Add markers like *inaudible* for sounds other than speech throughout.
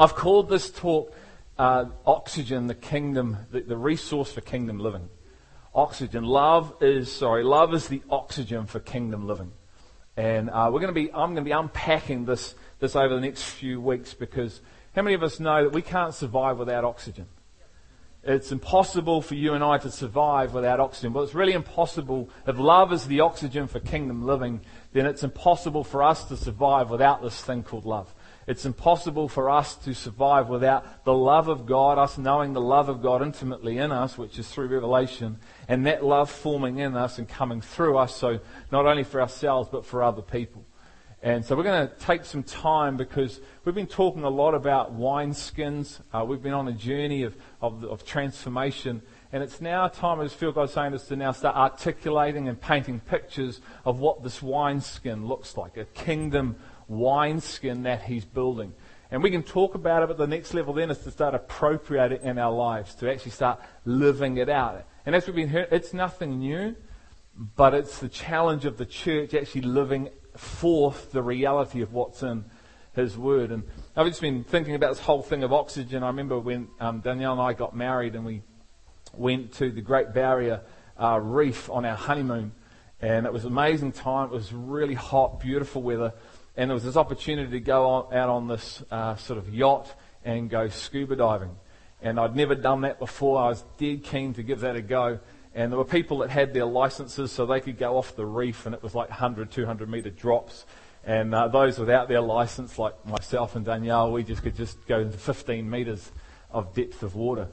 I've called this talk uh, Oxygen, the Kingdom, the, the resource for kingdom living. Oxygen. Love is, sorry, love is the oxygen for kingdom living. And uh, we're going to be, I'm going to be unpacking this, this over the next few weeks because how many of us know that we can't survive without oxygen? It's impossible for you and I to survive without oxygen. But it's really impossible. If love is the oxygen for kingdom living, then it's impossible for us to survive without this thing called love. It's impossible for us to survive without the love of God, us knowing the love of God intimately in us, which is through revelation, and that love forming in us and coming through us, so not only for ourselves, but for other people. And so we're going to take some time because we've been talking a lot about wineskins. Uh, we've been on a journey of, of, of transformation. And it's now time, as feel God's saying to now start articulating and painting pictures of what this wineskin looks like. A kingdom wineskin that he's building. And we can talk about it, but the next level then is to start appropriating it in our lives, to actually start living it out. And as we've been hearing, it's nothing new, but it's the challenge of the church actually living forth the reality of what's in his word. And I've just been thinking about this whole thing of oxygen. I remember when um, Danielle and I got married and we went to the Great Barrier uh, Reef on our honeymoon. And it was an amazing time. It was really hot, beautiful weather and there was this opportunity to go on, out on this uh, sort of yacht and go scuba diving. And I'd never done that before. I was dead keen to give that a go. And there were people that had their licenses so they could go off the reef, and it was like 100, 200 metre drops. And uh, those without their license, like myself and Danielle, we just could just go into 15 metres of depth of water.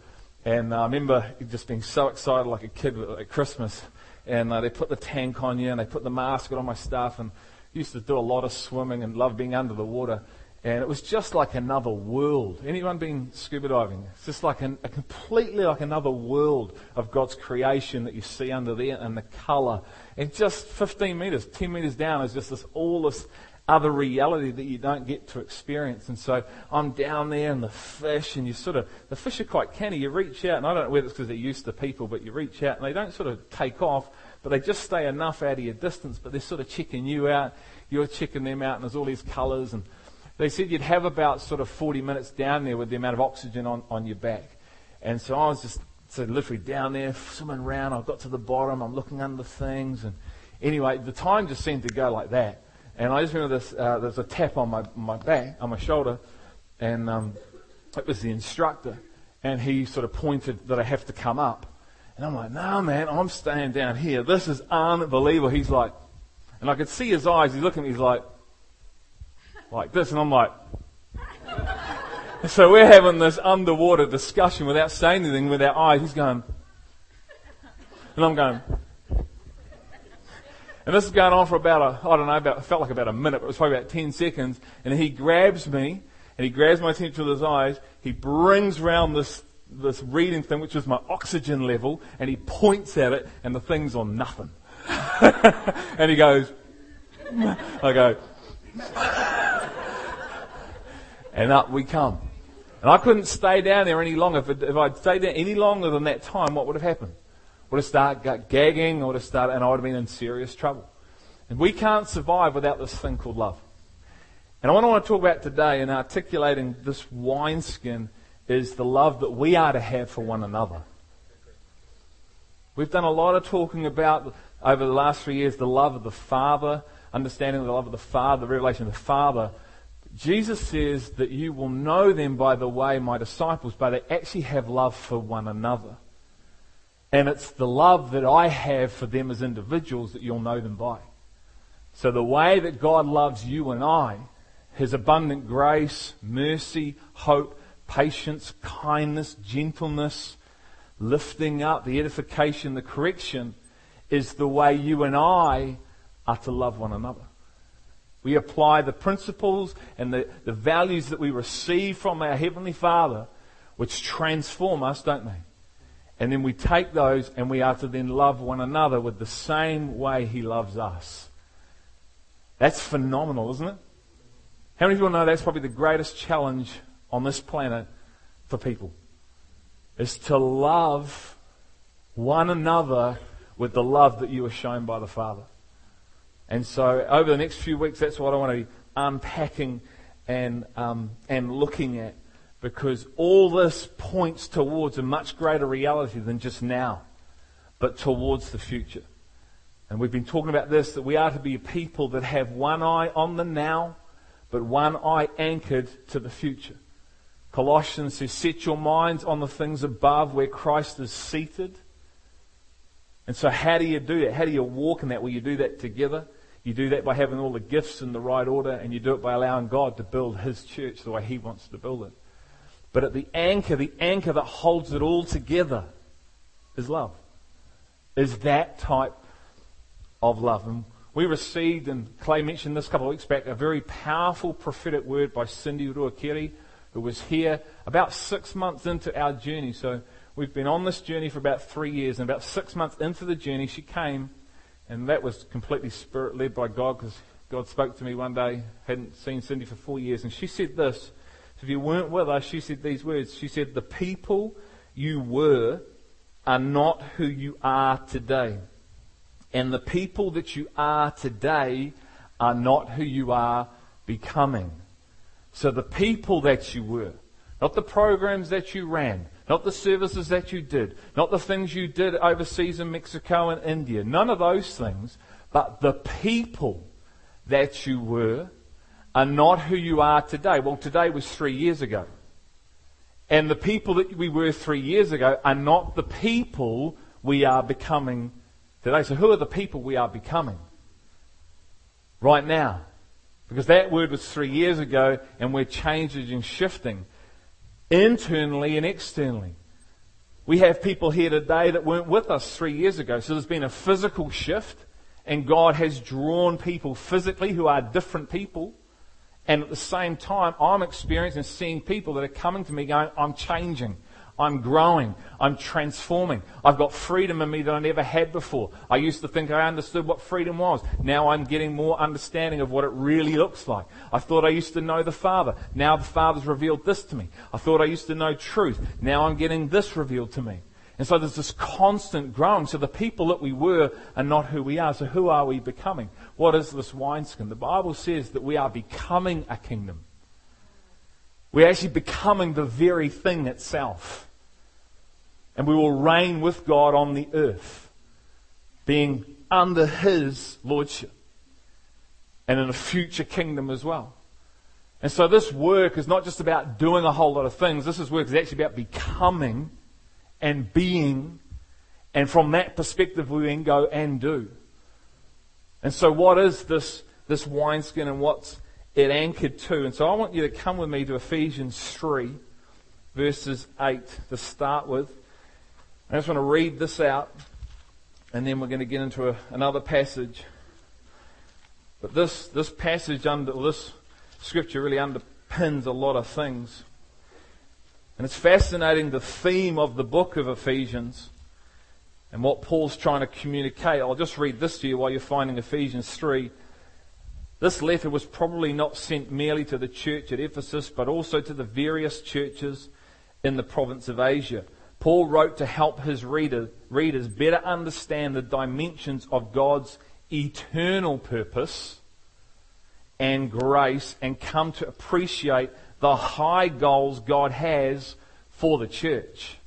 And uh, I remember just being so excited like a kid at Christmas. And uh, they put the tank on you, and they put the mask on my stuff, and used to do a lot of swimming and love being under the water. And it was just like another world. Anyone been scuba diving? It's just like an, a completely like another world of God's creation that you see under there and the color. And just 15 meters, 10 meters down is just this all this other reality that you don't get to experience. And so I'm down there and the fish and you sort of, the fish are quite canny. You reach out and I don't know whether it's because they're used to people, but you reach out and they don't sort of take off but they just stay enough out of your distance, but they're sort of checking you out. You're checking them out, and there's all these colours. And they said you'd have about sort of 40 minutes down there with the amount of oxygen on, on your back. And so I was just so literally down there, swimming around. I got to the bottom. I'm looking under things. And anyway, the time just seemed to go like that. And I just remember this, uh, there's a tap on my, my back, on my shoulder, and um, it was the instructor. And he sort of pointed that I have to come up. And I'm like, no, man, I'm staying down here. This is unbelievable. He's like, and I could see his eyes. He's looking at me. He's like, like this. And I'm like, so we're having this underwater discussion without saying anything with our eyes. He's going, and I'm going, and this is going on for about a, I don't know, about, it felt like about a minute, but it was probably about 10 seconds. And he grabs me, and he grabs my attention with his eyes. He brings round this this reading thing, which was my oxygen level, and he points at it, and the thing's on nothing. *laughs* and he goes, *laughs* I go, *laughs* and up we come. And I couldn't stay down there any longer. If, it, if I'd stayed there any longer than that time, what would have happened? Would have started gagging, or would have started, and I would have been in serious trouble. And we can't survive without this thing called love. And what I want to talk about today in articulating this wineskin is the love that we are to have for one another. We've done a lot of talking about over the last three years the love of the Father, understanding the love of the Father, the revelation of the Father. Jesus says that you will know them by the way, my disciples, but they actually have love for one another. And it's the love that I have for them as individuals that you'll know them by. So the way that God loves you and I, His abundant grace, mercy, hope, patience, kindness, gentleness, lifting up, the edification, the correction is the way you and I are to love one another. We apply the principles and the, the values that we receive from our Heavenly Father, which transform us, don't they? And then we take those and we are to then love one another with the same way He loves us. That's phenomenal, isn't it? How many people know that's probably the greatest challenge on this planet for people is to love one another with the love that you were shown by the Father. And so over the next few weeks, that's what I want to be unpacking and, um, and looking at. because all this points towards a much greater reality than just now, but towards the future. And we've been talking about this that we are to be a people that have one eye on the now, but one eye anchored to the future. Colossians says, Set your minds on the things above where Christ is seated. And so, how do you do that? How do you walk in that? Well, you do that together. You do that by having all the gifts in the right order, and you do it by allowing God to build His church the way He wants to build it. But at the anchor, the anchor that holds it all together is love. Is that type of love. And we received, and Clay mentioned this a couple of weeks back, a very powerful prophetic word by Cindy Ruakere, who was here about six months into our journey. So we've been on this journey for about three years, and about six months into the journey, she came, and that was completely spirit led by God, because God spoke to me one day, hadn't seen Cindy for four years, and she said this. If you weren't with us, she said these words. She said, The people you were are not who you are today. And the people that you are today are not who you are becoming. So the people that you were, not the programs that you ran, not the services that you did, not the things you did overseas in Mexico and India, none of those things, but the people that you were are not who you are today. Well, today was three years ago. And the people that we were three years ago are not the people we are becoming today. So who are the people we are becoming right now? Because that word was three years ago and we're changing and shifting internally and externally. We have people here today that weren't with us three years ago. So there's been a physical shift and God has drawn people physically who are different people. And at the same time, I'm experiencing seeing people that are coming to me going, I'm changing. I'm growing. I'm transforming. I've got freedom in me that I never had before. I used to think I understood what freedom was. Now I'm getting more understanding of what it really looks like. I thought I used to know the Father. Now the Father's revealed this to me. I thought I used to know truth. Now I'm getting this revealed to me. And so there's this constant growing. So the people that we were are not who we are. So who are we becoming? What is this wineskin? The Bible says that we are becoming a kingdom. We're actually becoming the very thing itself. And we will reign with God on the earth, being under His lordship and in a future kingdom as well. And so this work is not just about doing a whole lot of things. This is work is actually about becoming and being. And from that perspective, we then go and do. And so what is this, this wineskin and what's it anchored to. And so I want you to come with me to Ephesians 3, verses 8 to start with. I just want to read this out, and then we're going to get into a, another passage. But this, this passage under this scripture really underpins a lot of things. And it's fascinating the theme of the book of Ephesians and what Paul's trying to communicate. I'll just read this to you while you're finding Ephesians 3. This letter was probably not sent merely to the church at Ephesus, but also to the various churches in the province of Asia. Paul wrote to help his reader, readers better understand the dimensions of God's eternal purpose and grace and come to appreciate the high goals God has for the church.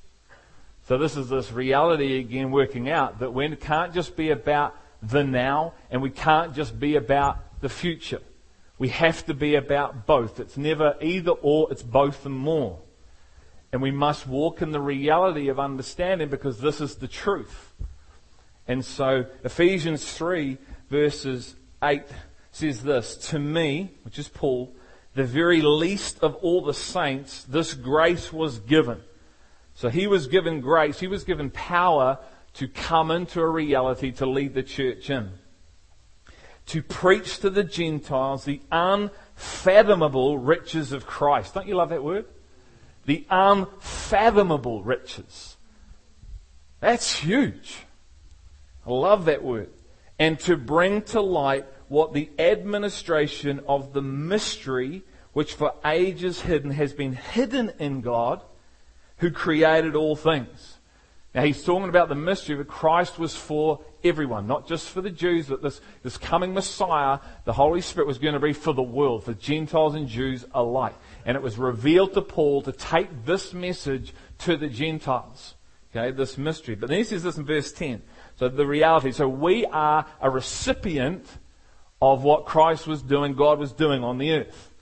So this is this reality again working out that we can't just be about the now and we can't just be about the future. We have to be about both. It's never either or, it's both and more. And we must walk in the reality of understanding because this is the truth. And so Ephesians 3 verses 8 says this, To me, which is Paul, the very least of all the saints, this grace was given. So he was given grace, he was given power to come into a reality to lead the church in to preach to the Gentiles the unfathomable riches of Christ. Don't you love that word? The unfathomable riches. That's huge. I love that word. And to bring to light what the administration of the mystery, which for ages hidden, has been hidden in God, who created all things. Now he's talking about the mystery that Christ was for everyone, not just for the Jews, but this, this coming Messiah, the Holy Spirit was going to be for the world, for Gentiles and Jews alike. and it was revealed to Paul to take this message to the Gentiles. Okay, this mystery. But then he says this in verse 10. So the reality. So we are a recipient of what Christ was doing, God was doing on the earth.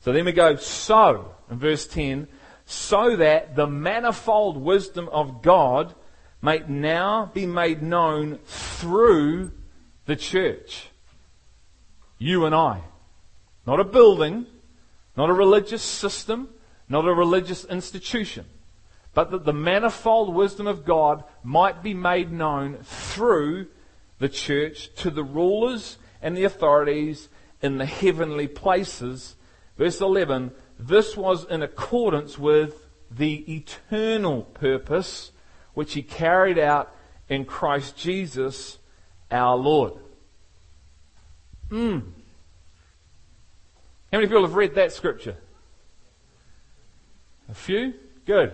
So then we go, so, in verse 10, so that the manifold wisdom of God may now be made known through the church. You and I. Not a building, not a religious system, not a religious institution, but that the manifold wisdom of God might be made known through the church to the rulers and the authorities in the heavenly places. Verse 11, this was in accordance with the eternal purpose which he carried out in Christ Jesus our Lord. Hmm. How many people have read that scripture? A few? Good.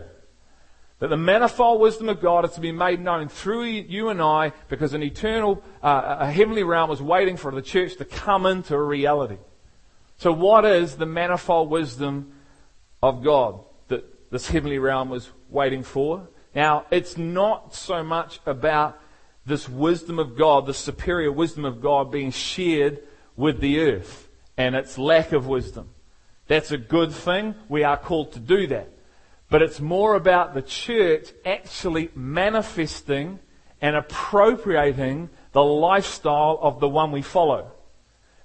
That the manifold wisdom of God is to be made known through you and I because an eternal, uh, a heavenly realm is waiting for the church to come into reality. So what is the manifold wisdom of God that this heavenly realm was waiting for? Now, it's not so much about this wisdom of God, the superior wisdom of God being shared with the earth and its lack of wisdom. That's a good thing. We are called to do that. But it's more about the church actually manifesting and appropriating the lifestyle of the one we follow.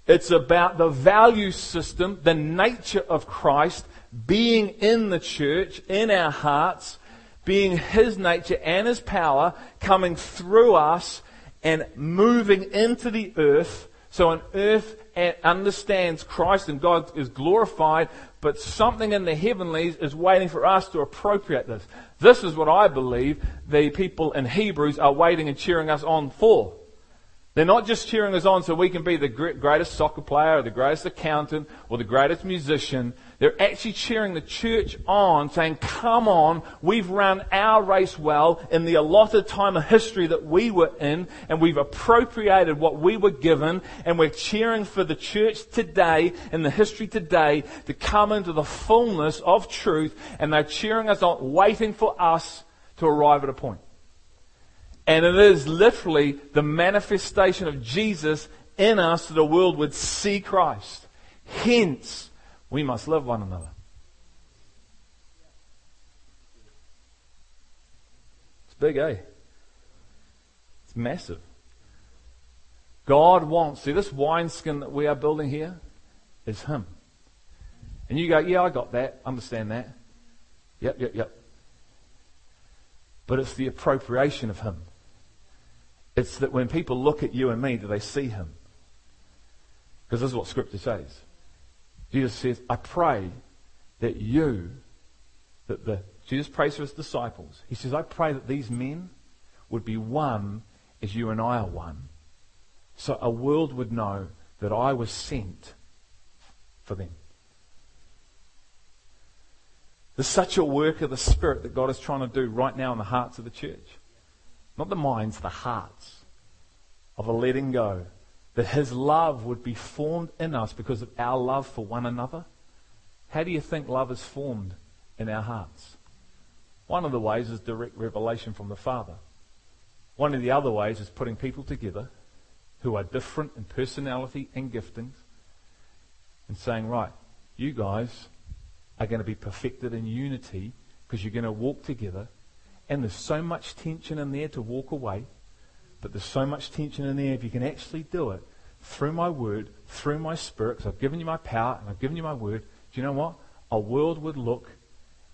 It's about the value system, the nature of Christ being in the church, in our hearts, being His nature and His power coming through us and moving into the earth. So an earth understands Christ and God is glorified, but something in the heavenlies is waiting for us to appropriate this. This is what I believe the people in Hebrews are waiting and cheering us on for. They're not just cheering us on so we can be the greatest soccer player or the greatest accountant or the greatest musician. They're actually cheering the church on, saying, come on, we've run our race well in the allotted time of history that we were in, and we've appropriated what we were given, and we're cheering for the church today, in the history today, to come into the fullness of truth, and they're cheering us on, waiting for us to arrive at a point. And it is literally the manifestation of Jesus in us that the world would see Christ. Hence, we must love one another. It's big, eh? It's massive. God wants, see, this wineskin that we are building here is Him. And you go, yeah, I got that, understand that. Yep, yep, yep. But it's the appropriation of Him. It's that when people look at you and me, do they see him? Because this is what Scripture says. Jesus says, I pray that you, that the, Jesus prays for his disciples. He says, I pray that these men would be one as you and I are one. So a world would know that I was sent for them. There's such a work of the Spirit that God is trying to do right now in the hearts of the church. Not the minds, the hearts of a letting go. That His love would be formed in us because of our love for one another. How do you think love is formed in our hearts? One of the ways is direct revelation from the Father. One of the other ways is putting people together who are different in personality and giftings and saying, right, you guys are going to be perfected in unity because you're going to walk together and there's so much tension in there to walk away, but there's so much tension in there if you can actually do it through my word, through my spirit, because I've given you my power and I've given you my word. Do you know what? A world would look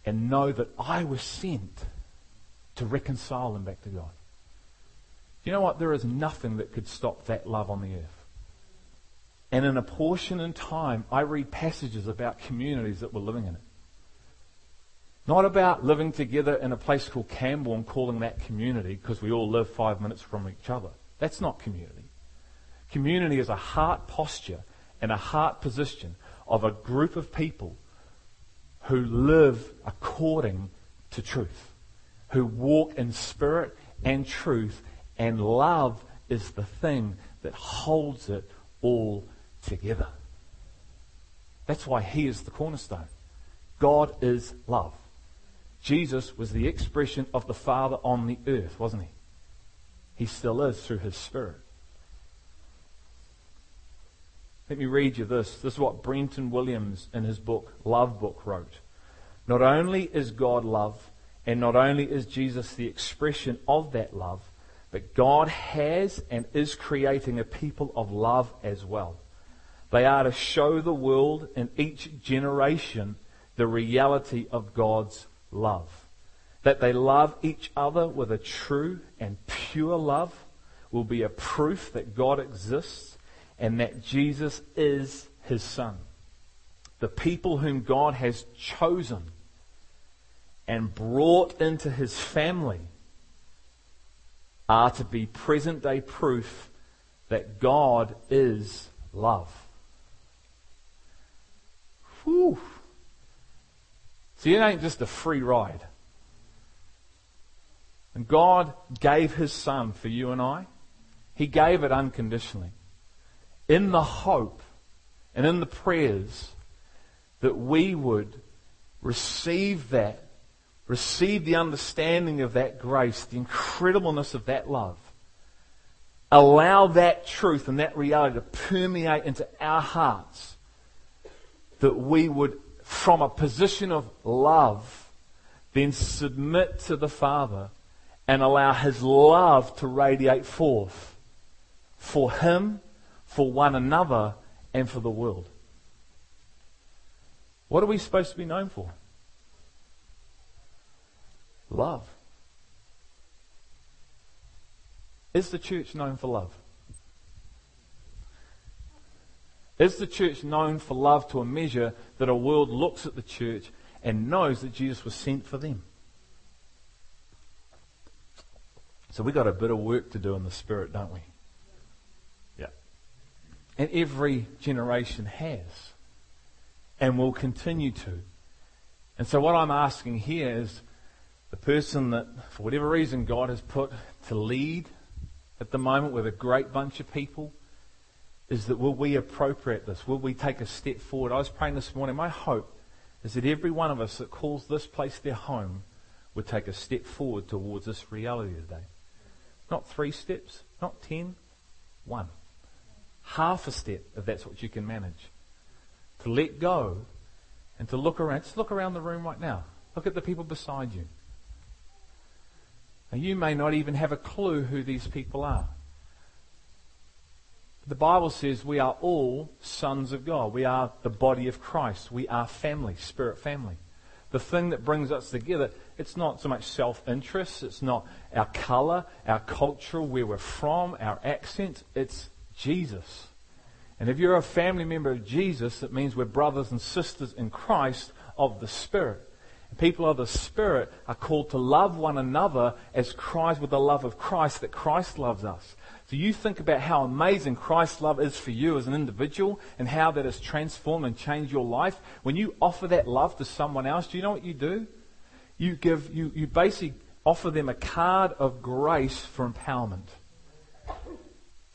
and know that I was sent to reconcile them back to God. Do you know what? There is nothing that could stop that love on the earth. And in a portion in time, I read passages about communities that were living in it. Not about living together in a place called Campbell and calling that community because we all live five minutes from each other. That's not community. Community is a heart posture and a heart position of a group of people who live according to truth, who walk in spirit and truth, and love is the thing that holds it all together. That's why He is the cornerstone. God is love. Jesus was the expression of the Father on the earth, wasn't he? He still is through his Spirit. Let me read you this. This is what Brenton Williams in his book, Love Book, wrote. Not only is God love, and not only is Jesus the expression of that love, but God has and is creating a people of love as well. They are to show the world in each generation the reality of God's love. That they love each other with a true and pure love will be a proof that God exists and that Jesus is his son. The people whom God has chosen and brought into his family are to be present day proof that God is love. Whew. See, it ain't just a free ride. And God gave His Son for you and I. He gave it unconditionally. In the hope and in the prayers that we would receive that receive the understanding of that grace, the incredibleness of that love. Allow that truth and that reality to permeate into our hearts. That we would, from a position of love, then submit to the Father and allow His love to radiate forth for Him, for one another, and for the world. What are we supposed to be known for? Love. Is the church known for love? Is the church known for love to a measure that a world looks at the church and knows that Jesus was sent for them? So we've got a bit of work to do in the spirit, don't we? Yeah. And every generation has and will continue to. And so what I'm asking here is the person that, for whatever reason, God has put to lead at the moment with a great bunch of people is that will we appropriate this? Will we take a step forward? I was praying this morning. My hope is that every one of us that calls this place their home would take a step forward towards this reality today. Not three steps, not ten, one. Half a step, if that's what you can manage. To let go and to look around. Just look around the room right now. Look at the people beside you. Now, you may not even have a clue who these people are. The Bible says we are all sons of God. We are the body of Christ. We are family, spirit family. The thing that brings us together, it's not so much self interest, it's not our colour, our culture, where we're from, our accent, it's Jesus. And if you're a family member of Jesus, it means we're brothers and sisters in Christ of the Spirit. People of the Spirit are called to love one another as Christ, with the love of Christ, that Christ loves us. So you think about how amazing Christ's love is for you as an individual and how that has transformed and changed your life. When you offer that love to someone else, do you know what you do? You give, you, you basically offer them a card of grace for empowerment.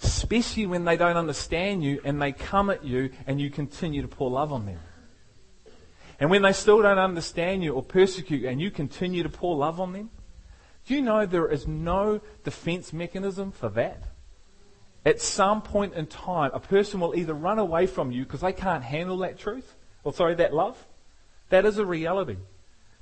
Especially when they don't understand you and they come at you and you continue to pour love on them. And when they still don't understand you or persecute you and you continue to pour love on them, do you know there is no defense mechanism for that? At some point in time, a person will either run away from you because they can't handle that truth, or sorry, that love. That is a reality.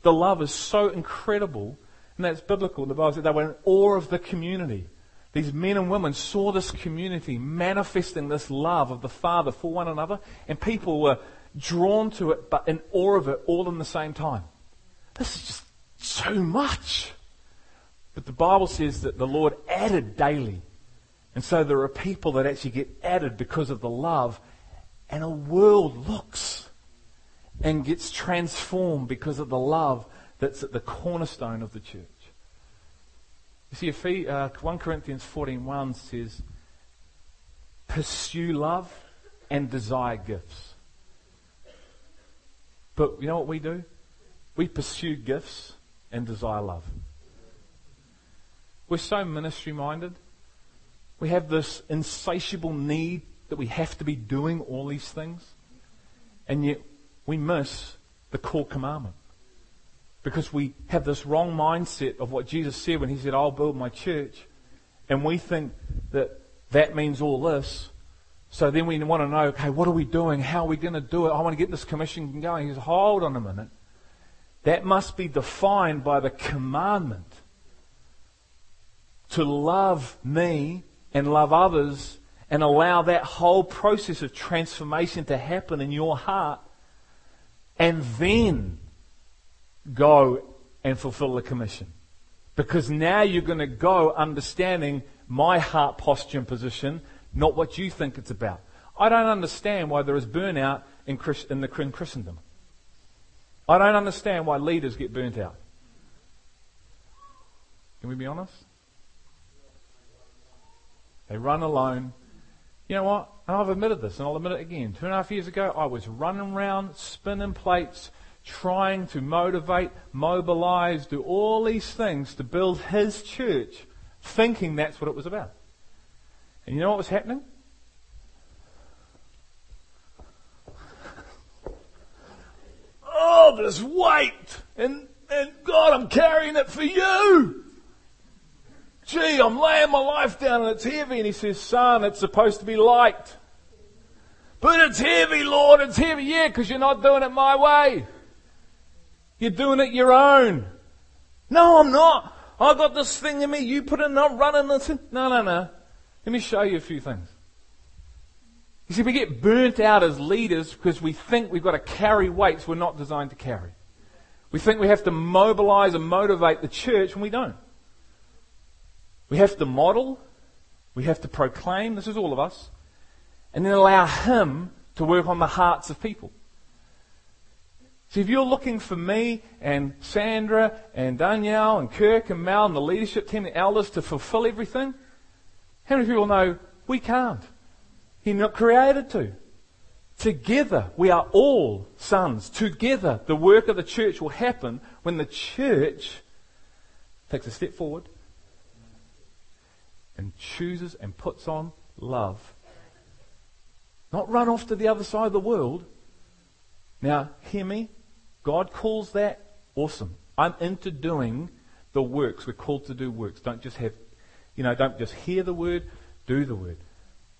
The love is so incredible, and that's biblical. The Bible said they were in awe of the community. These men and women saw this community manifesting this love of the Father for one another, and people were drawn to it, but in awe of it all in the same time. This is just so much. But the Bible says that the Lord added daily. And so there are people that actually get added because of the love, and a world looks and gets transformed because of the love that's at the cornerstone of the church. You see, uh, 1 Corinthians 14.1 says, Pursue love and desire gifts. But you know what we do? We pursue gifts and desire love. We're so ministry minded. We have this insatiable need that we have to be doing all these things. And yet we miss the core commandment. Because we have this wrong mindset of what Jesus said when he said, I'll build my church. And we think that that means all this. So then we want to know, okay, what are we doing? How are we going to do it? I want to get this commission going. He says, hold on a minute. That must be defined by the commandment to love me and love others and allow that whole process of transformation to happen in your heart and then go and fulfill the commission. Because now you're going to go understanding my heart posture and position, not what you think it's about. I don't understand why there is burnout in, Christ, in the in Christendom. I don't understand why leaders get burnt out. Can we be honest? They run alone. You know what? And I've admitted this, and I'll admit it again. Two and a half years ago, I was running around, spinning plates, trying to motivate, mobilize, do all these things to build his church, thinking that's what it was about. And you know what was happening? *laughs* oh, this weight, and, and God, I'm carrying it for you. Gee, I'm laying my life down and it's heavy. And he says, son, it's supposed to be light. But it's heavy, Lord, it's heavy. Yeah, because you're not doing it my way. You're doing it your own. No, I'm not. I've got this thing in me. You put it not running this. In. No, no, no. Let me show you a few things. You see, we get burnt out as leaders because we think we've got to carry weights we're not designed to carry. We think we have to mobilize and motivate the church when we don't. We have to model. We have to proclaim. This is all of us. And then allow Him to work on the hearts of people. See, if you're looking for me and Sandra and Danielle and Kirk and Mel and the leadership team, and elders to fulfill everything, how many people know we can't? He's not created to. Together, we are all sons. Together, the work of the church will happen when the church takes a step forward and chooses and puts on love. Not run off to the other side of the world. Now, hear me. God calls that awesome. I'm into doing the works. We're called to do works. Don't just have, you know, don't just hear the word, do the word.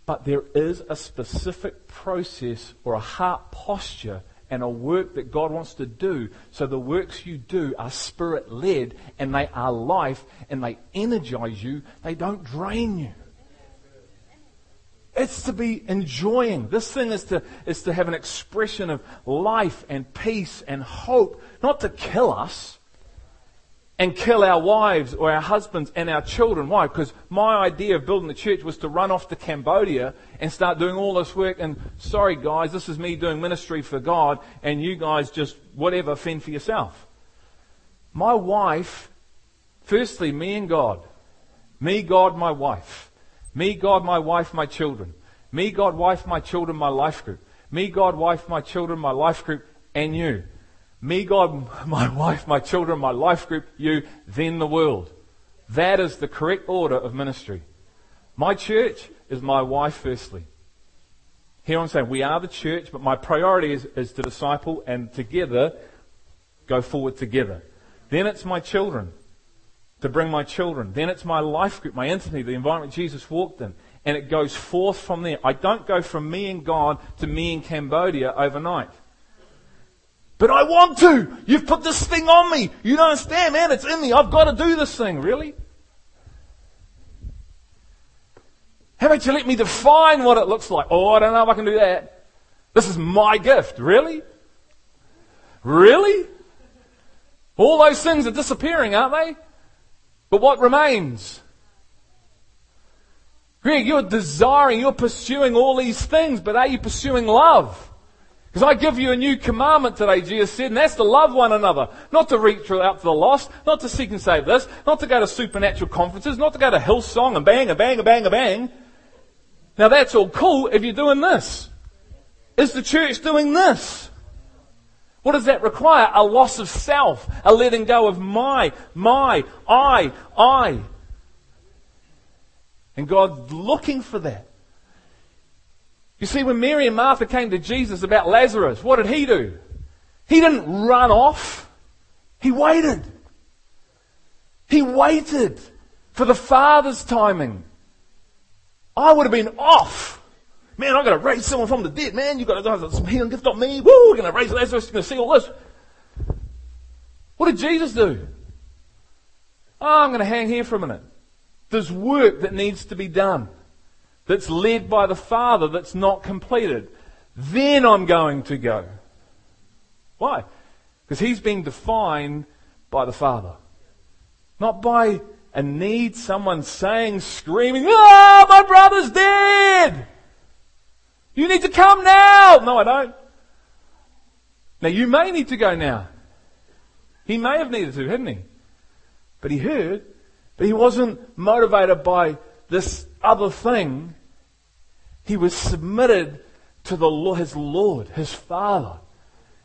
But there is a specific process or a heart posture and a work that God wants to do. So the works you do are spirit led and they are life and they energize you. They don't drain you. It's to be enjoying. This thing is to, is to have an expression of life and peace and hope, not to kill us and kill our wives or our husbands and our children. Why? Because my idea of building the church was to run off to Cambodia and start doing all this work. And sorry, guys, this is me doing ministry for God, and you guys just whatever fend for yourself. My wife, firstly, me and God. Me, God, my wife. Me, God, my wife, my children. Me, God, wife, my children, my life group. Me, God, wife, my children, my life group, and you. Me, God, *laughs* my wife, my children, my life group, you, then the world. That is the correct order of ministry. My church is my wife firstly. Here I'm saying we are the church, but my priority is, is to disciple and together go forward together. Then it's my children to bring my children. Then it's my life group, my intimacy, the environment Jesus walked in. And it goes forth from there. I don't go from me and God to me in Cambodia overnight. But I want to. You've put this thing on me. You don't understand, man. It's in me. I've got to do this thing. Really? How about you let me define what it looks like? Oh, I don't know if I can do that. This is my gift. Really? Really? All those things are disappearing, aren't they? But what remains? Greg, you're desiring, you're pursuing all these things, but are you pursuing love? Because I give you a new commandment today, Jesus said, and that's to love one another. Not to reach out to the lost, not to seek and save this, not to go to supernatural conferences, not to go to Hillsong and bang, a bang, a bang, a bang. Now that's all cool if you're doing this. Is the church doing this? What does that require? A loss of self, a letting go of my, my, I, I. And God's looking for that. You see, when Mary and Martha came to Jesus about Lazarus, what did he do? He didn't run off. He waited. He waited for the Father's timing. I would have been off. Man, I'm going to raise someone from the dead. Man, you've got to have some healing gift on me. Woo, we're going to raise Lazarus. You're going to see all this. What did Jesus do? Oh, I'm going to hang here for a minute. There's work that needs to be done that's led by the Father that's not completed. Then I'm going to go. Why? Because he's being defined by the Father. Not by a need, someone saying, screaming, Ah, my brother's dead! You need to come now! No, I don't. Now you may need to go now. He may have needed to, hadn't he? But he heard, but he wasn't motivated by this other thing. He was submitted to the Lord, his Lord, his Father.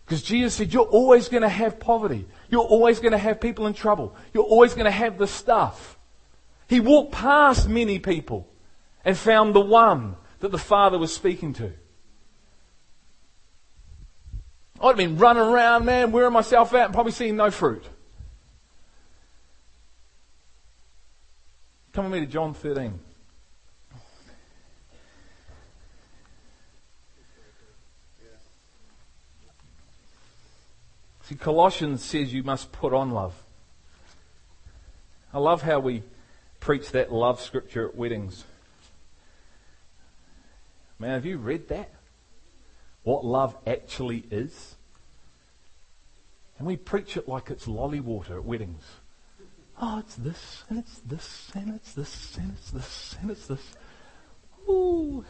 Because Jesus said, You're always going to have poverty. You're always going to have people in trouble. You're always going to have the stuff. He walked past many people and found the one that the Father was speaking to. I'd have been running around, man, wearing myself out and probably seeing no fruit. Come with me to John 13. See, Colossians says you must put on love. I love how we preach that love scripture at weddings. Man, have you read that? What love actually is? And we preach it like it's lolly water at weddings. Oh, it's this, and it's this, and it's this, and it's this, and it's this. Ooh.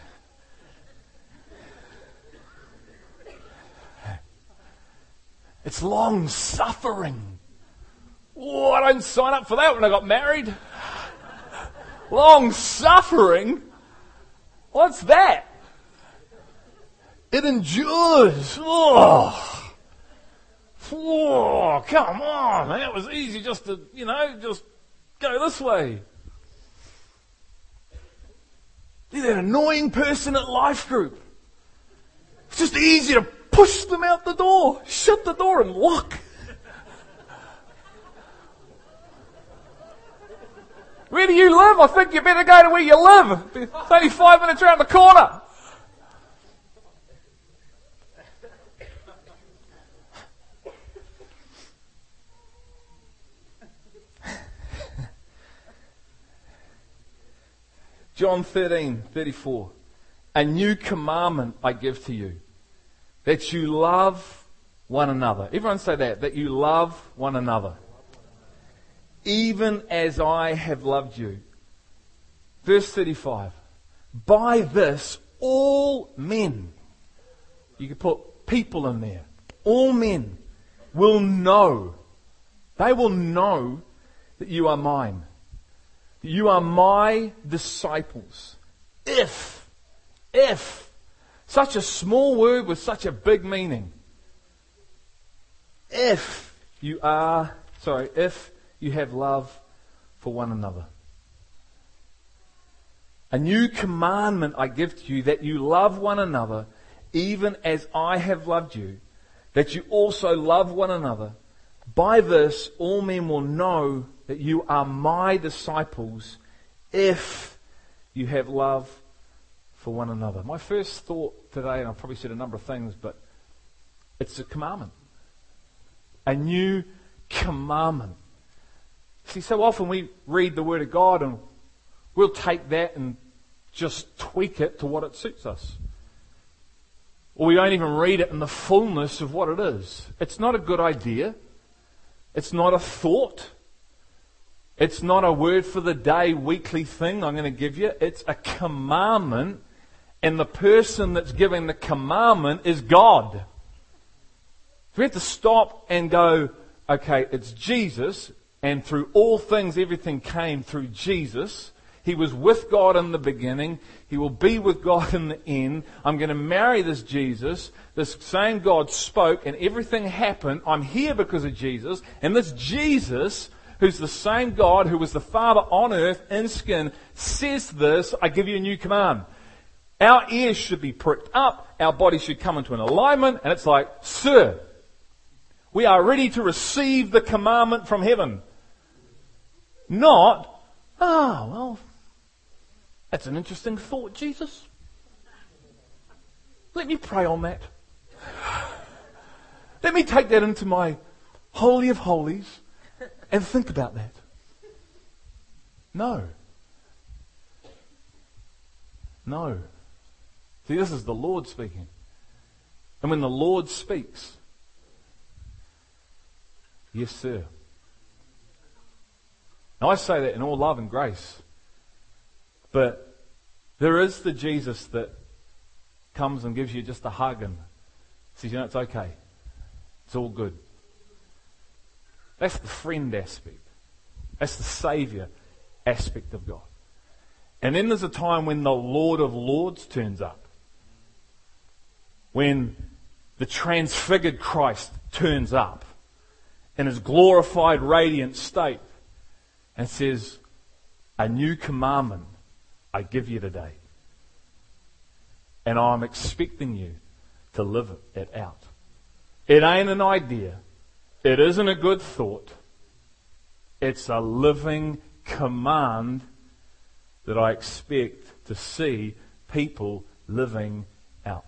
It's long suffering. Oh, I don't sign up for that when I got married. long suffering? What's that? It endures. Oh. oh, come on. It was easy just to, you know, just go this way. You're that annoying person at life group. It's just easy to push them out the door, shut the door and lock. Where do you live? I think you better go to where you live. It's only five minutes around the corner. John 13, 34. A new commandment I give to you that you love one another. Everyone say that. That you love one another. Even as I have loved you. Verse 35. By this, all men, you could put people in there, all men will know, they will know that you are mine. That you are my disciples. If, if such a small word with such a big meaning. If you are, sorry, if you have love for one another. A new commandment I give to you that you love one another even as I have loved you, that you also love one another. By this, all men will know that you are my disciples if you have love for one another. My first thought today, and I've probably said a number of things, but it's a commandment. A new commandment. See, so often we read the Word of God and we'll take that and just tweak it to what it suits us. Or we don't even read it in the fullness of what it is. It's not a good idea. It's not a thought. It's not a word for the day weekly thing I'm going to give you. It's a commandment and the person that's giving the commandment is God. we have to stop and go, okay, it's Jesus, and through all things, everything came through Jesus. He was with God in the beginning. He will be with God in the end. I'm going to marry this Jesus. This same God spoke and everything happened. I'm here because of Jesus. And this Jesus, who's the same God who was the Father on earth in skin, says this, I give you a new command. Our ears should be pricked up, our body should come into an alignment, and it's like, Sir, We are ready to receive the commandment from heaven. Not, ah, oh, well, that's an interesting thought, Jesus. Let me pray on that. Let me take that into my Holy of Holies and think about that. No. No. See, this is the Lord speaking. And when the Lord speaks, yes, sir. Now, I say that in all love and grace. But there is the Jesus that comes and gives you just a hug and says, you know, it's okay. It's all good. That's the friend aspect. That's the Savior aspect of God. And then there's a time when the Lord of Lords turns up. When the transfigured Christ turns up in his glorified, radiant state and says, A new commandment I give you today. And I'm expecting you to live it out. It ain't an idea. It isn't a good thought. It's a living command that I expect to see people living out.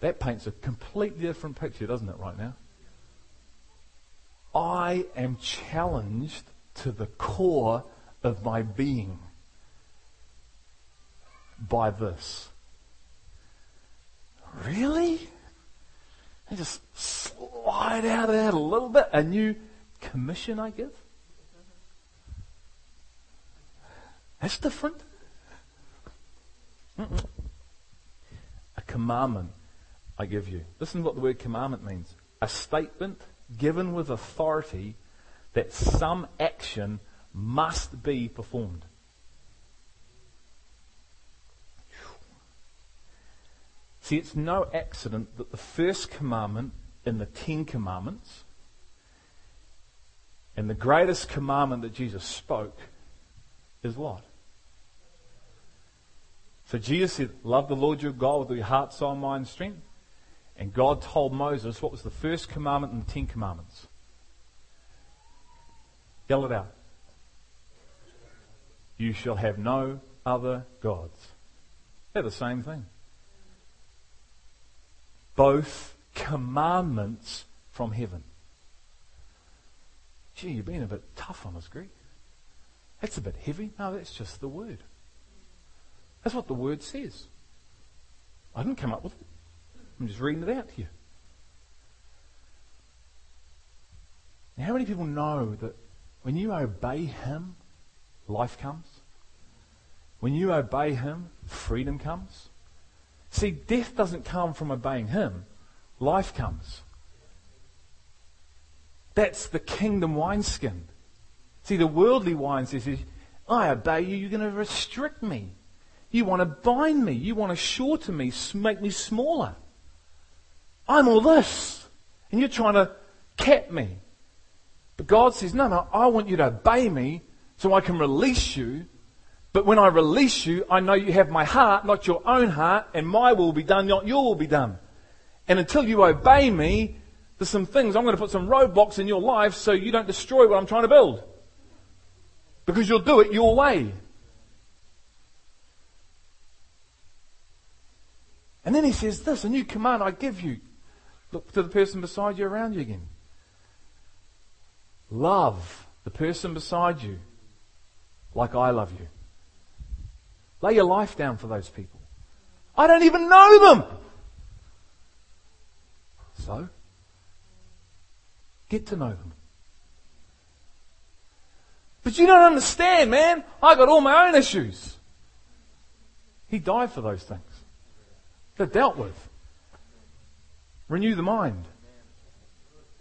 That paints a completely different picture, doesn't it, right now? I am challenged to the core of my being by this. Really? And just slide out of that a little bit. A new commission I give. That's different. Mm-mm. A commandment I give you. Listen to what the word commandment means. A statement given with authority that some action must be performed. See, it's no accident that the first commandment in the Ten Commandments and the greatest commandment that Jesus spoke is what? So Jesus said, Love the Lord your God with your heart, soul, mind, strength. And God told Moses what was the first commandment in the Ten Commandments. Yell it out. You shall have no other gods. They're the same thing both commandments from heaven. Gee, you've been a bit tough on us, Greg. That's a bit heavy. No, that's just the word. That's what the word says. I didn't come up with it. I'm just reading it out to you. Now, how many people know that when you obey Him, life comes? When you obey Him, freedom comes? See, death doesn't come from obeying Him, life comes. That's the kingdom wineskin. See, the worldly wine says, I obey you, you're going to restrict me. You want to bind me. You want to shorten me, make me smaller. I'm all this. And you're trying to cap me. But God says, no, no, I want you to obey me so I can release you but when I release you, I know you have my heart, not your own heart, and my will be done, not your will be done. And until you obey me, there's some things, I'm going to put some roadblocks in your life so you don't destroy what I'm trying to build. Because you'll do it your way. And then he says this, a new command I give you. Look to the person beside you around you again. Love the person beside you like I love you. Lay your life down for those people. I don't even know them. So, get to know them. But you don't understand, man. I got all my own issues. He died for those things. They're dealt with. Renew the mind.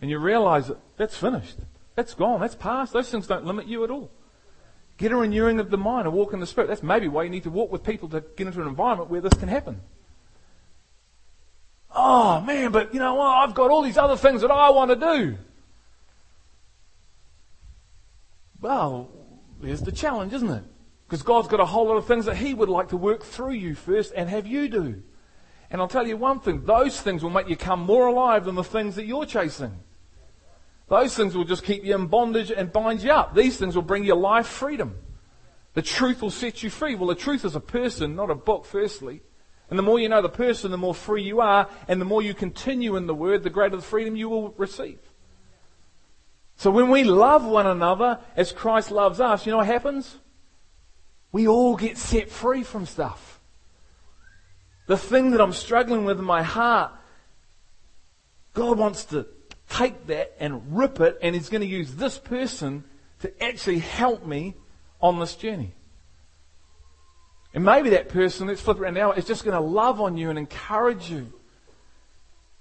And you realize that that's finished. That's gone. That's past. Those things don't limit you at all. Get a renewing of the mind and walk in the Spirit. That's maybe why you need to walk with people to get into an environment where this can happen. Oh man, but you know what? I've got all these other things that I want to do. Well, there's the challenge, isn't it? Because God's got a whole lot of things that He would like to work through you first and have you do. And I'll tell you one thing, those things will make you come more alive than the things that you're chasing. Those things will just keep you in bondage and bind you up. These things will bring you life freedom. The truth will set you free. Well, the truth is a person, not a book, firstly. And the more you know the person, the more free you are, and the more you continue in the word, the greater the freedom you will receive. So when we love one another as Christ loves us, you know what happens? We all get set free from stuff. The thing that I'm struggling with in my heart, God wants to take that and rip it, and He's going to use this person to actually help me on this journey. And maybe that person, let's flip it around now, is just going to love on you and encourage you.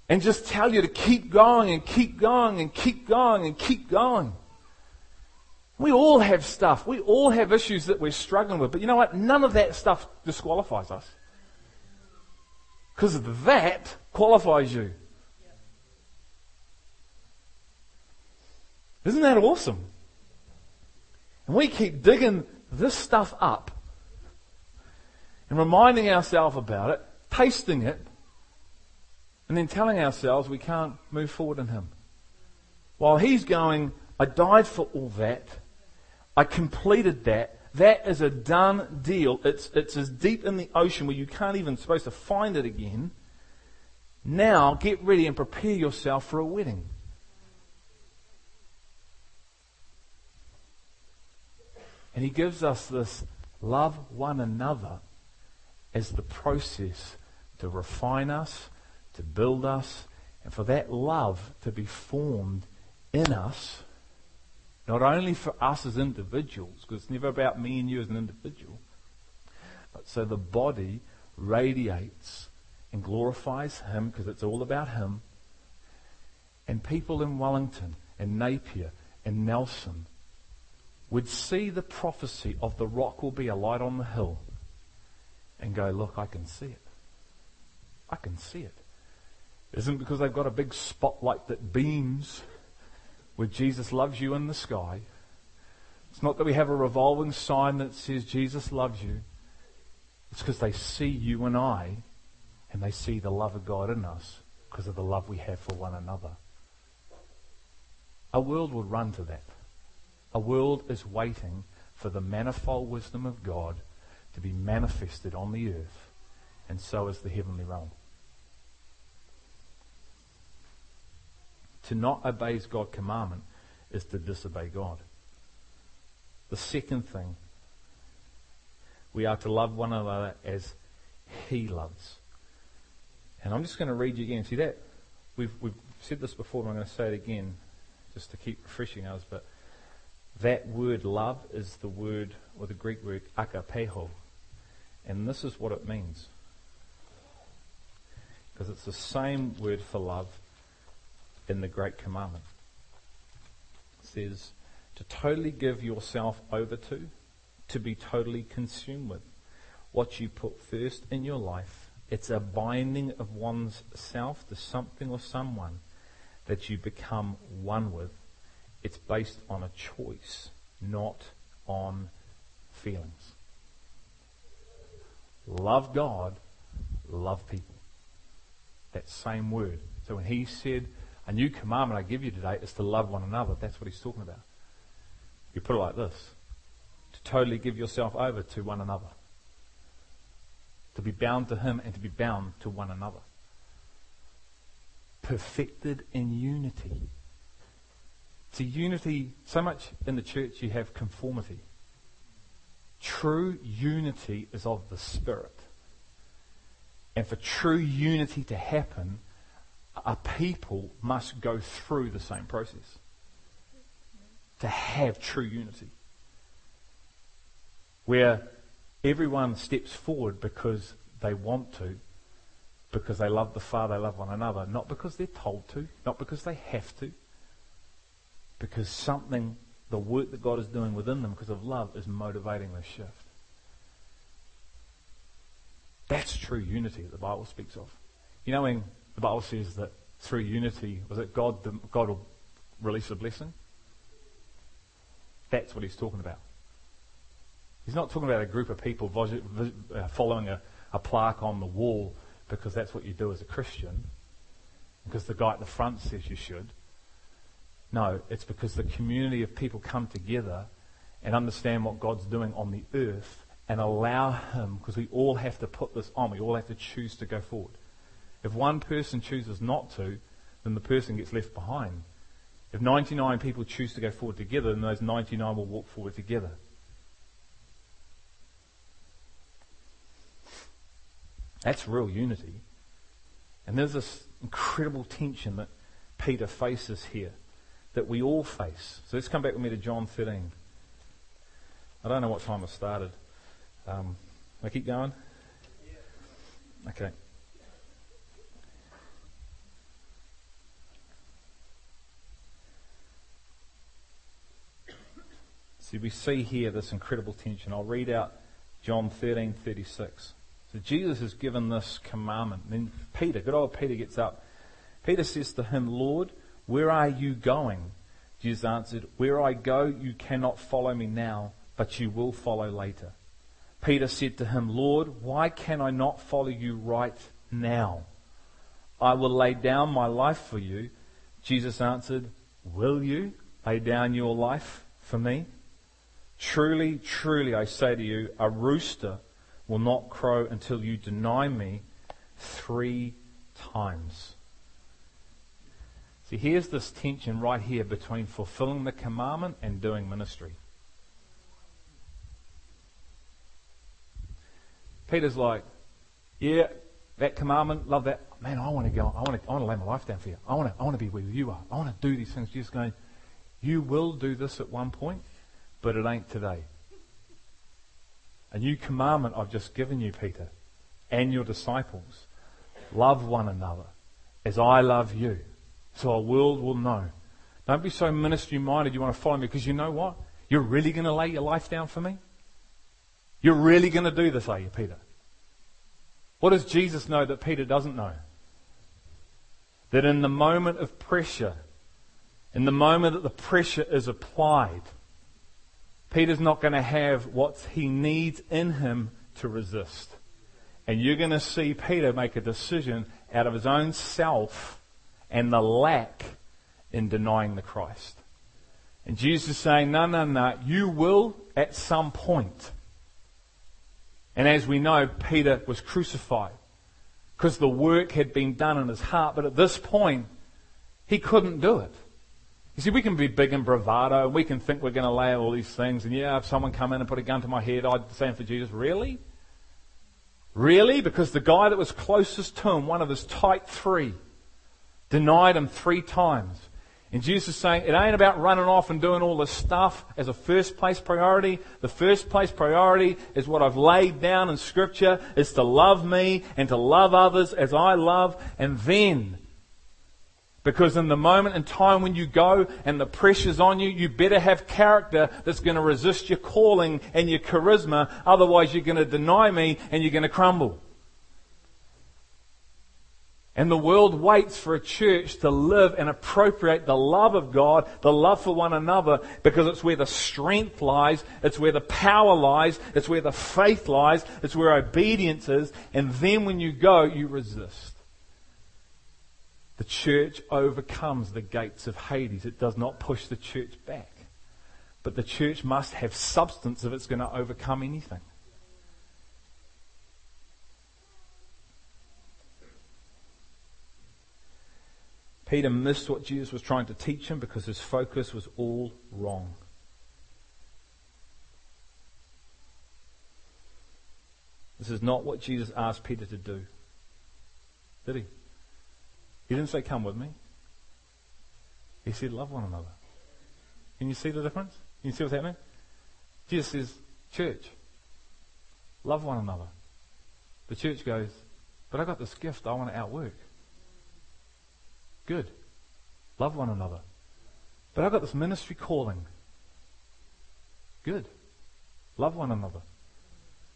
And just tell you to keep going and keep going and keep going and keep going. We all have stuff. We all have issues that we're struggling with. But you know what? None of that stuff disqualifies us. Because that qualifies you. Isn't that awesome? And we keep digging this stuff up and reminding ourselves about it, tasting it, and then telling ourselves we can't move forward in Him. While He's going, I died for all that. I completed that. That is a done deal. It's, it's as deep in the ocean where you can't even supposed to find it again. Now get ready and prepare yourself for a wedding. And he gives us this love one another as the process to refine us, to build us, and for that love to be formed in us not only for us as individuals, because it's never about me and you as an individual, but so the body radiates and glorifies Him because it's all about Him. And people in Wellington and Napier and Nelson would see the prophecy of the rock will be a light on the hill and go, look, I can see it. I can see it. It isn't because they've got a big spotlight that beams where Jesus loves you in the sky. It's not that we have a revolving sign that says Jesus loves you. It's because they see you and I and they see the love of God in us because of the love we have for one another. A world will run to that. A world is waiting for the manifold wisdom of God to be manifested on the earth, and so is the heavenly realm. To not obey God's commandment is to disobey God. The second thing, we are to love one another as He loves. And I'm just going to read you again. See that? We've, we've said this before, and I'm going to say it again just to keep refreshing us. But that word love is the word, or the Greek word, agapao. And this is what it means. Because it's the same word for love in the Great Commandment. It says, to totally give yourself over to, to be totally consumed with. What you put first in your life, it's a binding of one's self to something or someone that you become one with. It's based on a choice, not on feelings. Love God, love people. That same word. So when he said, a new commandment I give you today is to love one another. That's what he's talking about. You put it like this to totally give yourself over to one another, to be bound to him and to be bound to one another. Perfected in unity. See, unity, so much in the church you have conformity. True unity is of the Spirit. And for true unity to happen, a people must go through the same process to have true unity. Where everyone steps forward because they want to, because they love the Father, they love one another, not because they're told to, not because they have to, because something, the work that God is doing within them because of love, is motivating this shift. That's true unity that the Bible speaks of. You know, when the Bible says that through unity, was it God, God will release a blessing? That's what he's talking about. He's not talking about a group of people uh, following a, a plaque on the wall because that's what you do as a Christian, because the guy at the front says you should. No, it's because the community of people come together and understand what God's doing on the earth and allow Him, because we all have to put this on. We all have to choose to go forward. If one person chooses not to, then the person gets left behind. If 99 people choose to go forward together, then those 99 will walk forward together. That's real unity. And there's this incredible tension that Peter faces here, that we all face. So let's come back with me to John 13. I don't know what time I started. Um, I keep going? Okay. See, we see here this incredible tension. I'll read out John 13:36. So Jesus has given this commandment. Then Peter, good old Peter gets up. Peter says to him, Lord, where are you going? Jesus answered, Where I go, you cannot follow me now, but you will follow later. Peter said to him, Lord, why can I not follow you right now? I will lay down my life for you. Jesus answered, Will you lay down your life for me? Truly, truly, I say to you, a rooster will not crow until you deny me three times. See, here's this tension right here between fulfilling the commandment and doing ministry. Peter's like, yeah, that commandment, love that. Man, I want to go. I want to, I want to lay my life down for you. I want to, I want to be where you are. I want to do these things. Just going, you will do this at one point, but it ain't today. A new commandment I've just given you, Peter, and your disciples. Love one another as I love you, so our world will know. Don't be so ministry minded you want to follow me because you know what? You're really going to lay your life down for me? You're really going to do this, are you, Peter? What does Jesus know that Peter doesn't know? That in the moment of pressure, in the moment that the pressure is applied, Peter's not going to have what he needs in him to resist. And you're going to see Peter make a decision out of his own self and the lack in denying the Christ. And Jesus is saying, no, no, no, you will at some point. And as we know, Peter was crucified because the work had been done in his heart. But at this point, he couldn't do it. You see, we can be big and bravado, and we can think we're going to lay all these things. And yeah, if someone come in and put a gun to my head, I'd stand for Jesus. Really? Really? Because the guy that was closest to him, one of his tight three, denied him three times. And Jesus is saying it ain't about running off and doing all this stuff as a first place priority. The first place priority is what I've laid down in scripture is to love me and to love others as I love. And then, because in the moment in time when you go and the pressure's on you, you better have character that's going to resist your calling and your charisma. Otherwise you're going to deny me and you're going to crumble. And the world waits for a church to live and appropriate the love of God, the love for one another, because it's where the strength lies, it's where the power lies, it's where the faith lies, it's where obedience is, and then when you go, you resist. The church overcomes the gates of Hades. It does not push the church back. But the church must have substance if it's going to overcome anything. Peter missed what Jesus was trying to teach him because his focus was all wrong. This is not what Jesus asked Peter to do. Did he? He didn't say, Come with me. He said, Love one another. Can you see the difference? Can you see what's happening? Jesus says, Church, love one another. The church goes, But I got this gift I want to outwork. Good. Love one another. But I've got this ministry calling. Good. Love one another.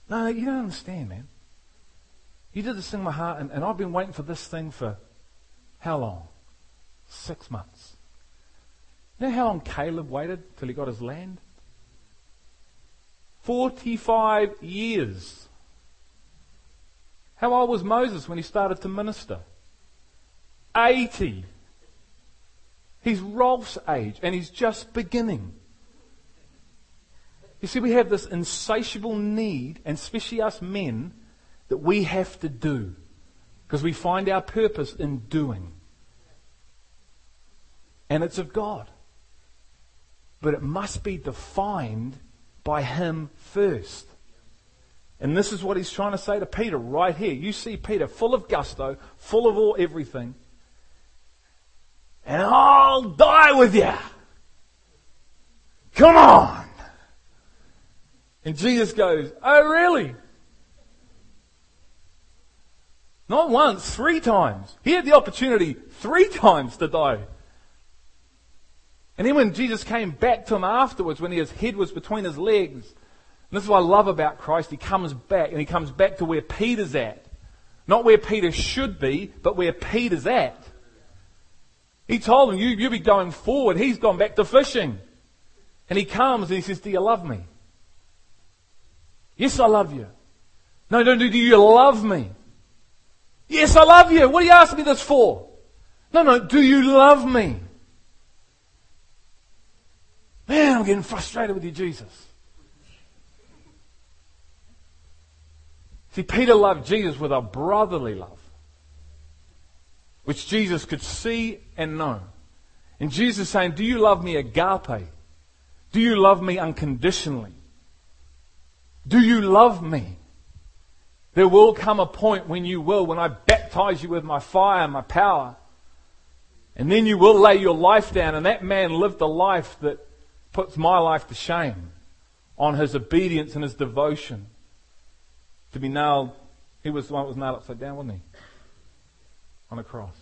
No, you don't understand, man. You did this thing in my heart, and, and I've been waiting for this thing for how long? Six months. You know how long Caleb waited till he got his land? 45 years. How old was Moses when he started to minister? 80. He's Rolf's age and he's just beginning. You see, we have this insatiable need, and especially us men, that we have to do. Because we find our purpose in doing. And it's of God. But it must be defined by Him first. And this is what he's trying to say to Peter right here. You see Peter full of gusto, full of all everything. And I'll die with you. Come on. And Jesus goes, Oh, really? Not once, three times. He had the opportunity three times to die. And then when Jesus came back to him afterwards, when his head was between his legs, and this is what I love about Christ, he comes back and he comes back to where Peter's at. Not where Peter should be, but where Peter's at. He told him, you, you'll be going forward. He's gone back to fishing. And he comes and he says, Do you love me? Yes, I love you. No, no, do you love me? Yes, I love you. What are you asking me this for? No, no, do you love me? Man, I'm getting frustrated with you, Jesus. See, Peter loved Jesus with a brotherly love, which Jesus could see and know. And Jesus saying, Do you love me agape? Do you love me unconditionally? Do you love me? There will come a point when you will, when I baptize you with my fire and my power. And then you will lay your life down. And that man lived a life that puts my life to shame on his obedience and his devotion to be nailed. He was the one that was nailed upside down, wasn't he? On a cross.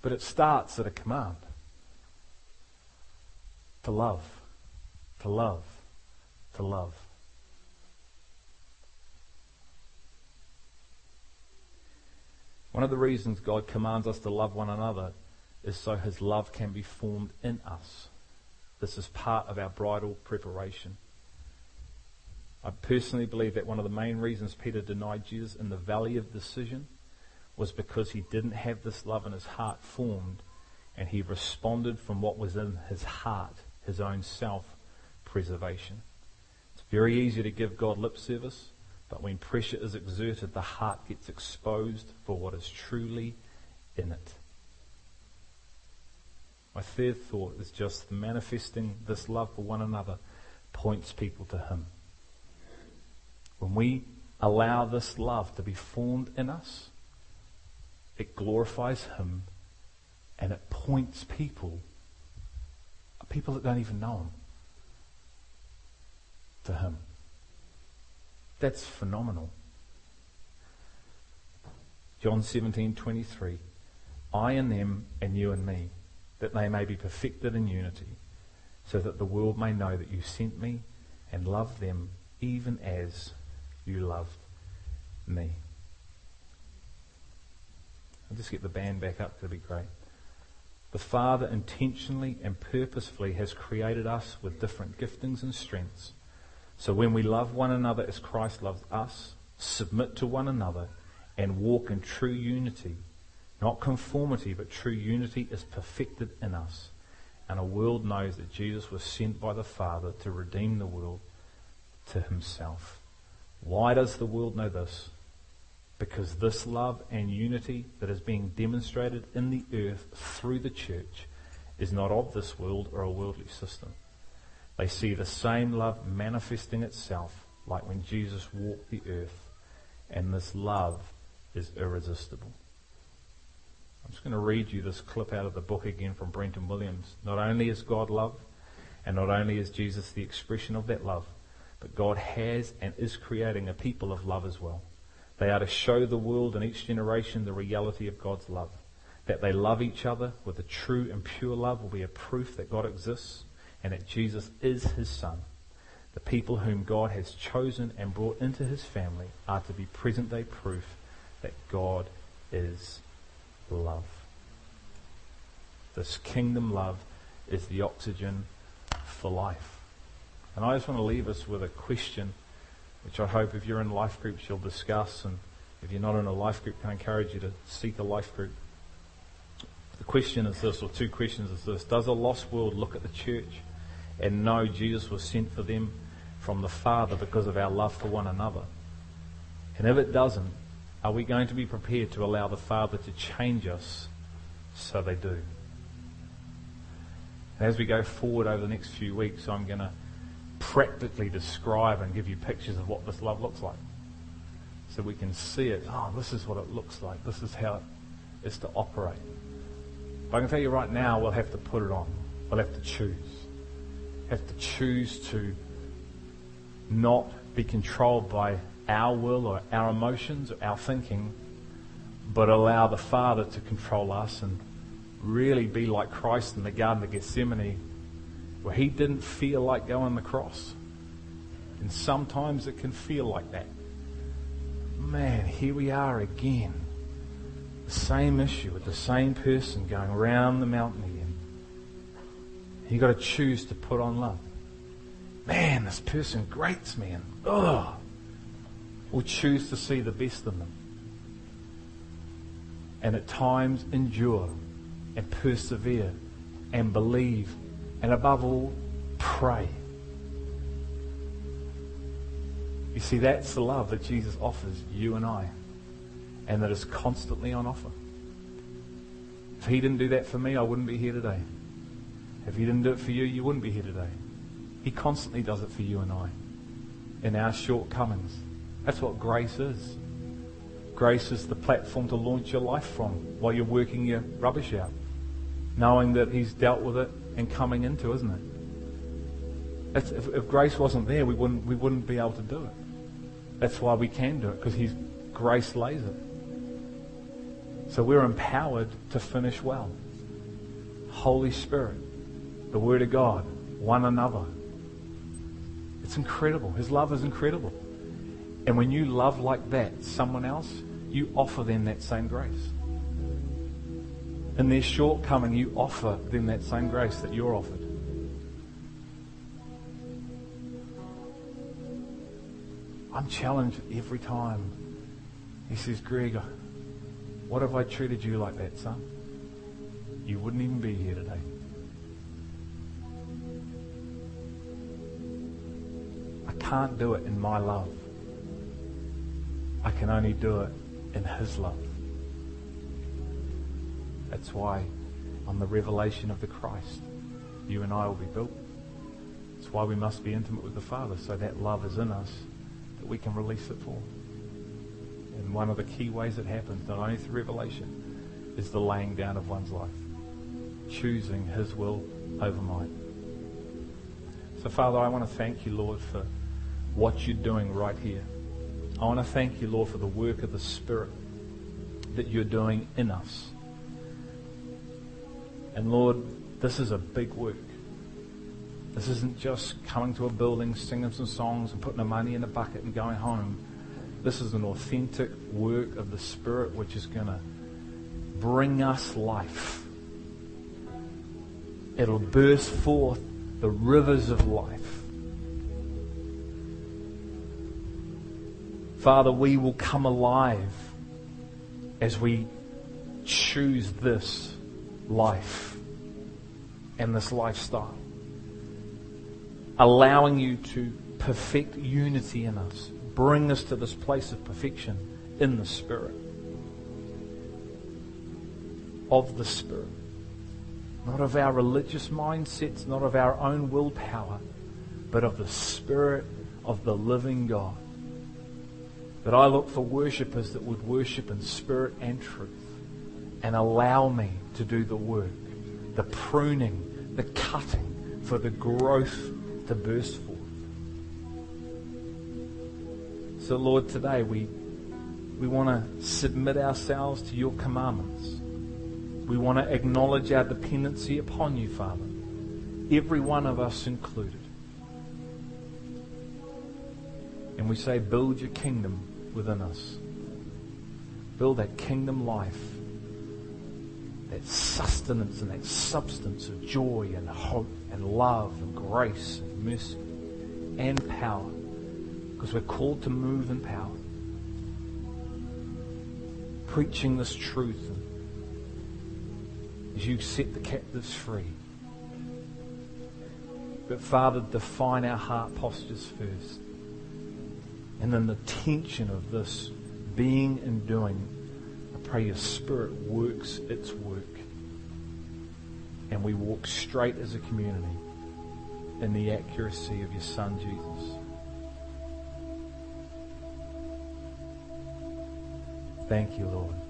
But it starts at a command to love, to love, to love. One of the reasons God commands us to love one another is so his love can be formed in us. This is part of our bridal preparation. I personally believe that one of the main reasons Peter denied Jesus in the valley of decision was because he didn't have this love in his heart formed and he responded from what was in his heart, his own self preservation. It's very easy to give God lip service, but when pressure is exerted, the heart gets exposed for what is truly in it. My third thought is just manifesting this love for one another points people to Him. When we allow this love to be formed in us, it glorifies Him and it points people, people that don't even know Him, to Him. That's phenomenal. John 17:23 I and them and you and me that they may be perfected in unity so that the world may know that you sent me and loved them even as you loved me. I'll just get the band back up, that'll be great. The Father intentionally and purposefully has created us with different giftings and strengths. So when we love one another as Christ loves us, submit to one another, and walk in true unity, not conformity, but true unity is perfected in us. And a world knows that Jesus was sent by the Father to redeem the world to himself. Why does the world know this? Because this love and unity that is being demonstrated in the earth through the church is not of this world or a worldly system. They see the same love manifesting itself like when Jesus walked the earth, and this love is irresistible. I'm just going to read you this clip out of the book again from Brenton Williams. Not only is God love, and not only is Jesus the expression of that love, but God has and is creating a people of love as well. They are to show the world and each generation the reality of God's love. That they love each other with a true and pure love will be a proof that God exists and that Jesus is his son. The people whom God has chosen and brought into his family are to be present day proof that God is love. This kingdom love is the oxygen for life. And I just want to leave us with a question which I hope if you're in life groups you'll discuss. And if you're not in a life group, can I encourage you to seek a life group. The question is this, or two questions is this. Does a lost world look at the church and know Jesus was sent for them from the Father because of our love for one another? And if it doesn't, are we going to be prepared to allow the Father to change us so they do? And as we go forward over the next few weeks, I'm going to practically describe and give you pictures of what this love looks like. So we can see it. Oh, this is what it looks like. This is how it is to operate. But I can tell you right now, we'll have to put it on. We'll have to choose. Have to choose to not be controlled by our will or our emotions or our thinking, but allow the Father to control us and really be like Christ in the Garden of Gethsemane, where he didn't feel like going the cross. And sometimes it can feel like that. Man, here we are again the same issue with the same person going around the mountain again. You got to choose to put on love. Man, this person grates me and ugh. Or choose to see the best in them. And at times endure and persevere and believe and above all, pray. You see, that's the love that Jesus offers you and I and that is constantly on offer. If he didn't do that for me, I wouldn't be here today. If he didn't do it for you, you wouldn't be here today. He constantly does it for you and I in our shortcomings. That's what grace is. Grace is the platform to launch your life from while you're working your rubbish out, knowing that He's dealt with it and coming into, isn't it? If, if, grace wasn't there, we wouldn't we wouldn't be able to do it. That's why we can do it because His grace lays it. So we're empowered to finish well. Holy Spirit, the Word of God, one another. It's incredible. His love is incredible. And when you love like that someone else, you offer them that same grace. In their shortcoming, you offer them that same grace that you're offered. I'm challenged every time. He says, Greg, what if I treated you like that, son? You wouldn't even be here today. Can't do it in my love. I can only do it in His love. That's why on the revelation of the Christ, you and I will be built. That's why we must be intimate with the Father, so that love is in us that we can release it for. And one of the key ways it happens, not only through revelation, is the laying down of one's life, choosing His will over mine. So, Father, I want to thank you, Lord, for what you're doing right here. I want to thank you, Lord, for the work of the Spirit that you're doing in us. And Lord, this is a big work. This isn't just coming to a building, singing some songs, and putting the money in a bucket and going home. This is an authentic work of the Spirit which is going to bring us life. It'll burst forth the rivers of life. Father, we will come alive as we choose this life and this lifestyle, allowing you to perfect unity in us bring us to this place of perfection in the Spirit. Of the Spirit. Not of our religious mindsets, not of our own willpower, but of the Spirit of the living God. That I look for worshippers that would worship in spirit and truth and allow me to do the work, the pruning, the cutting for the growth to burst forth. So, Lord, today we, we want to submit ourselves to your commandments. We want to acknowledge our dependency upon you, Father, every one of us included. And we say, build your kingdom within us. Build that kingdom life, that sustenance and that substance of joy and hope and love and grace and mercy and power Because we're called to move in power. Preaching this truth as you set the captives free. But Father, define our heart postures first. And then the tension of this being and doing, I pray your Spirit works its work. And we walk straight as a community in the accuracy of your Son, Jesus. Thank you, Lord.